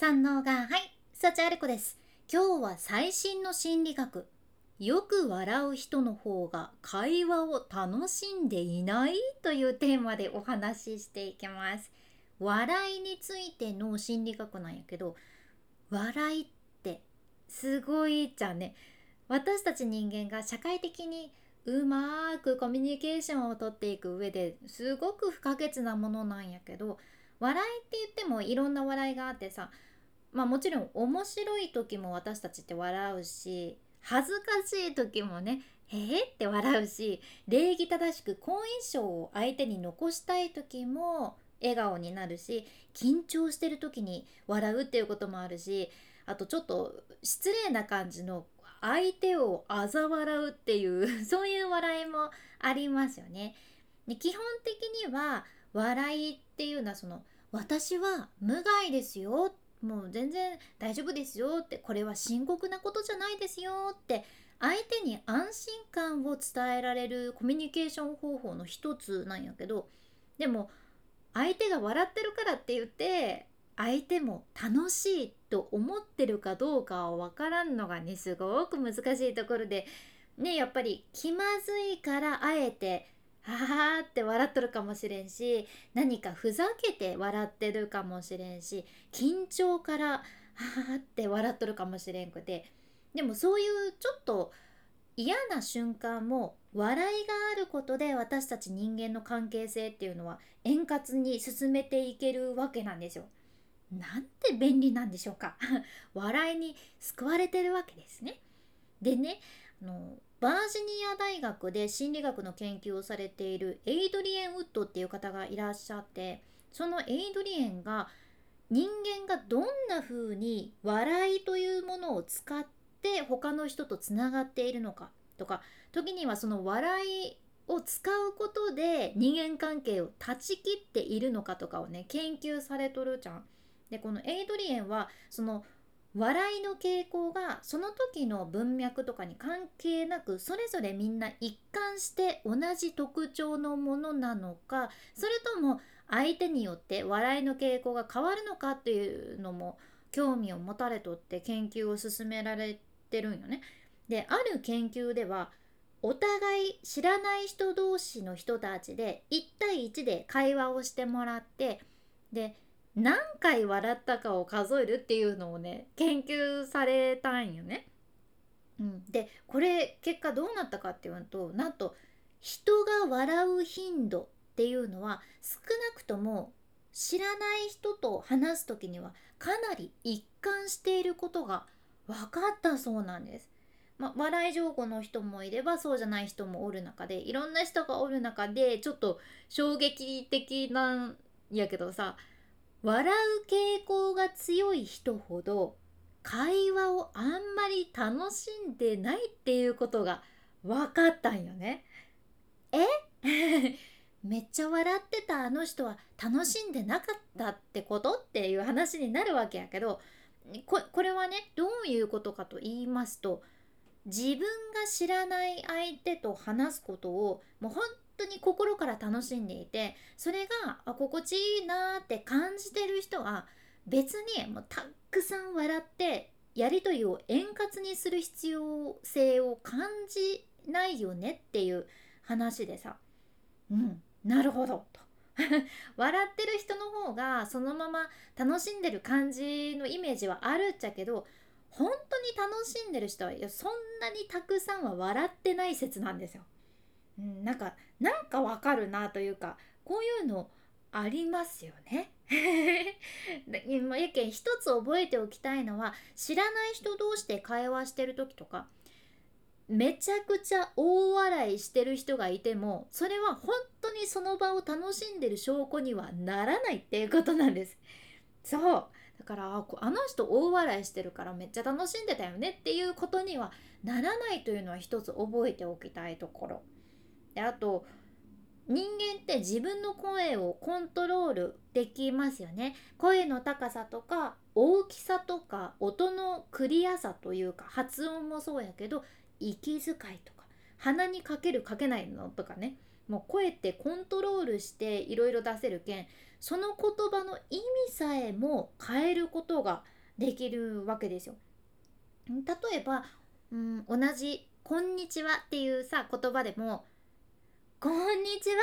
三能がはい。幸あれ子です。今日は最新の心理学。よく笑う人の方が会話を楽しんでいない？というテーマでお話ししていきます。笑いについての心理学なんやけど笑いってすごいじゃんね。私たち人間が社会的にうまくコミュニケーションをとっていく上ですごく不可欠なものなんやけど笑いって言ってもいろんな笑いがあってさまあもちろん面白い時も私たちって笑うし恥ずかしい時もね「えー?」って笑うし礼儀正しく好印象を相手に残したい時も笑顔になるし緊張してる時に笑うっていうこともあるしあとちょっと失礼な感じの相手を嘲笑うっていう そういう笑いもありますよね。で基本的には笑いっていうのはその私は無害ですよもう全然大丈夫ですよってこれは深刻なことじゃないですよって相手に安心感を伝えられるコミュニケーション方法の一つなんやけどでも相手が笑ってるからって言って相手も楽しいと思ってるかどうかは分からんのがねすごく難しいところでねやっぱり気まずいからあえてははって笑っとるかもしれんし何かふざけて笑ってるかもしれんし緊張からははって笑っとるかもしれんくてでもそういうちょっと嫌な瞬間も笑いがあることで私たち人間の関係性っていうのは円滑に進めていけるわけなんですよ。なんて便利なんでしょうか笑いに救われてるわけですね。でねあのバージニア大学で心理学の研究をされているエイドリエン・ウッドっていう方がいらっしゃってそのエイドリエンが人間がどんな風に笑いというものを使って他の人とつながっているのかとか時にはその笑いを使うことで人間関係を断ち切っているのかとかをね研究されとるじゃん。でこのエイドリエンはその笑いの傾向がその時の文脈とかに関係なくそれぞれみんな一貫して同じ特徴のものなのかそれとも相手によって笑いの傾向が変わるのかっていうのも興味を持たれとって研究を進められてるんよね。である研究ではお互い知らない人同士の人たちで1対1で会話をしてもらってで何回笑ったかを数えるっていうのをね研究されたんよね。うん、でこれ結果どうなったかっていうとなんと人が笑う頻度っていうのは少なくとも知らない人と話す時にはかなり一貫していることが分かったそうなんです。まあ笑い上手の人もいればそうじゃない人もおる中でいろんな人がおる中でちょっと衝撃的なんやけどさ笑う傾向が強い人ほど会話をあんまり楽しんでないっていうことが分かったんよね。え？めっちゃ笑ってたあの人は楽しんでなかったってことっていう話になるわけやけどここれはねどういうことかと言いますと自分が知らない相手と話すことをもう本当に心から楽しんでいてそれがあ心地いいなって感じてる人は別にもうたくさん笑ってやり取りを円滑にする必要性を感じないよねっていう話でさうんなるほどと 笑ってる人の方がそのまま楽しんでる感じのイメージはあるっちゃけど本当に楽しんでる人はいやそんなにたくさんは笑ってない説なんですよ。うん、なんかなんかわかるなというかこういうのありますよね。やけん一つ覚えておきたいのは知らない人同士で会話してる時とかめちゃくちゃ大笑いしてる人がいてもそれは本当にその場を楽しんでる証拠にはならないっていうことなんです。そうだからあの人大笑いしてるからめっちゃ楽しんでたよねっていうことにはならないというのは一つ覚えておきたいところ。であと人間って自分の声をコントロールできますよね声の高さとか大きさとか音のクリアさというか発音もそうやけど息遣いとか鼻にかけるかけないのとかねもう声ってコントロールしていろいろ出せるけんその言葉の意味さえも変えることができるわけですよ。例えば、うん、同じ「こんにちは」っていうさ言葉でも「こんにちは」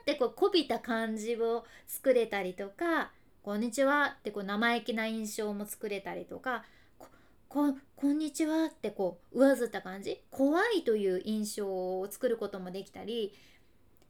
ってこうこびた感じを作れたりとか「こんにちは」ってこう生意気な印象も作れたりとかここんにちはってこう上ずった感じ怖いという印象を作ることもできたり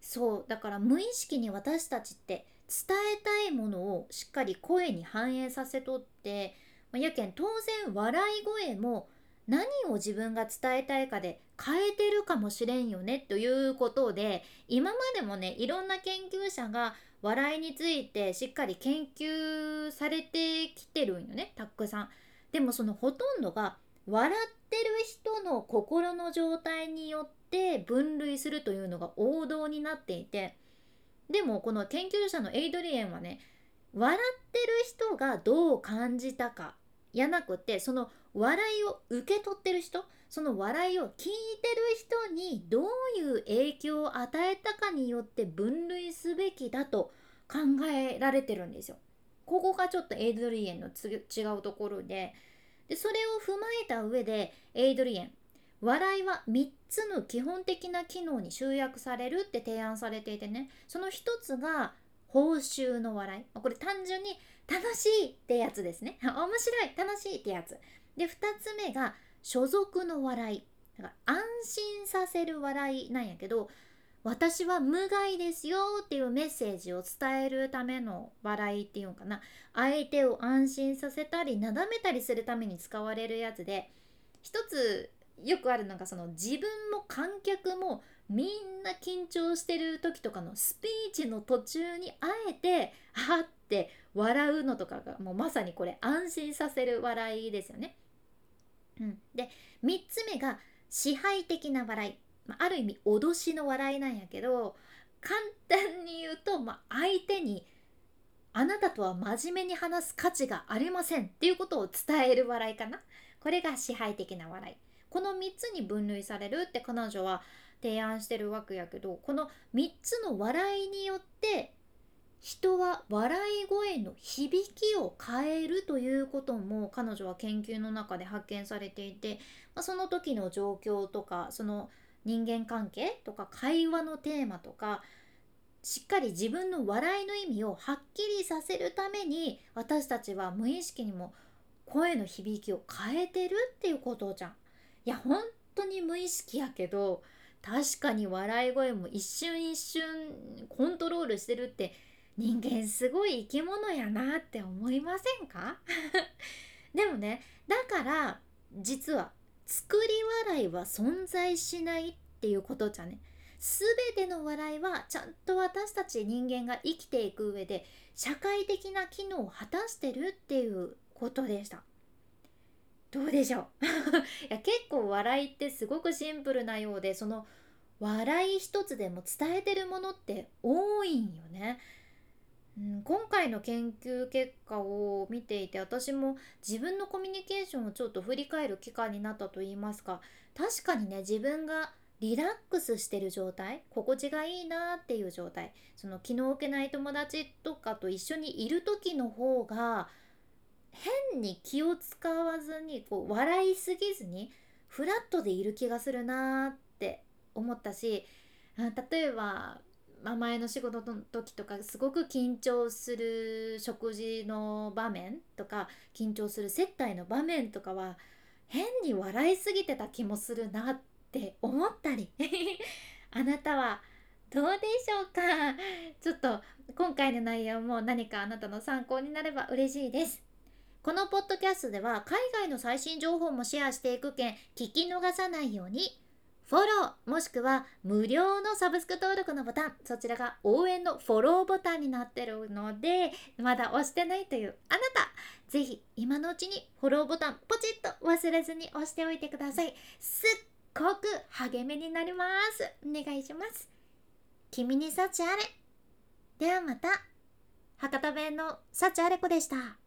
そうだから無意識に私たちって伝えたいものをしっかり声に反映させとってやけん当然笑い声も何を自分が伝えたいかで変えてるかもしれんよねということで今までもねいろんな研究者が笑いについてしっかり研究されてきてるんよねたくさん。でもそのほとんどが笑ってる人の心の状態によって分類するというのが王道になっていてでもこの研究者のエイドリエンはね笑ってる人がどう感じたかやなくてその笑いを受け取ってる人その笑いを聞いてる人にどういう影響を与えたかによって分類すべきだと考えられてるんですよ。ここがちょっとエイドリエンの違うところで。でそれを踏まえた上でエイドリエン笑いは3つの基本的な機能に集約されるって提案されていてね。その1つが報酬の笑い。これ単純に楽しいってやつですね。面白い楽しいってやつ。で2つ目が所属の笑いだから安心させる笑いなんやけど私は無害ですよっていうメッセージを伝えるための笑いっていうのかな相手を安心させたりなだめたりするために使われるやつで一つよくあるのがその自分も観客もみんな緊張してる時とかのスピーチの途中にあえてはって笑うのとかがもうまさにこれ安心させる笑いですよね。うん、で3つ目が支配的な笑い。まあ、ある意味脅しの笑いなんやけど簡単に言うと、まあ、相手にあなたとは真面目に話す価値がありません。っていうことを伝える笑いかな。これが支配的な笑い。この3つに分類されるって彼女は提案してるわけやけどこの3つの笑いによって人は笑い声の響きを変えるということも彼女は研究の中で発見されていて、まあ、その時の状況とかその人間関係とか会話のテーマとかしっかり自分の笑いの意味をはっきりさせるために私たちは無意識にも声の響きを変えてるっていうことじゃん。いや本当に無意識やけど確かに笑い声も一瞬一瞬コントロールしてるって人間すごい生き物やなって思いませんか？でもねだから実は作り笑いは存在しないっていうことじゃね。全ての笑いはちゃんと私たち人間が生きていく上で社会的な機能を果たしてるっていうことでした。どうでしょう？いや結構笑いってすごくシンプルなようでその笑い一つでも伝えてるものって多いんよね。うん、今回の研究結果を見ていて私も自分のコミュニケーションをちょっと振り返る期間になったと言いますか確かにね自分がリラックスしてる状態心地がいいなっていう状態その気の置けない友達とかと一緒にいる時の方が変に気を使わずにこう笑いすぎずにフラットでいる気がするなって思ったし例えばま、前の仕事の時とかすごく緊張する食事の場面とか緊張する接待の場面とかは変に笑いすぎてた気もするなって思ったり。あなたはどうでしょうか？ちょっと今回の内容も何かあなたの参考になれば嬉しいです。このポッドキャストでは海外の最新情報もシェアしていくけん聞き逃さないようにフォローもしくは無料のサブスク登録のボタンそちらが応援のフォローボタンになってるのでまだ押してないというあなたぜひ今のうちにフォローボタンポチッと忘れずに押しておいてください。すっごく励みになります。お願いします。君に幸あれ。ではまた。博多弁の幸あれ子でした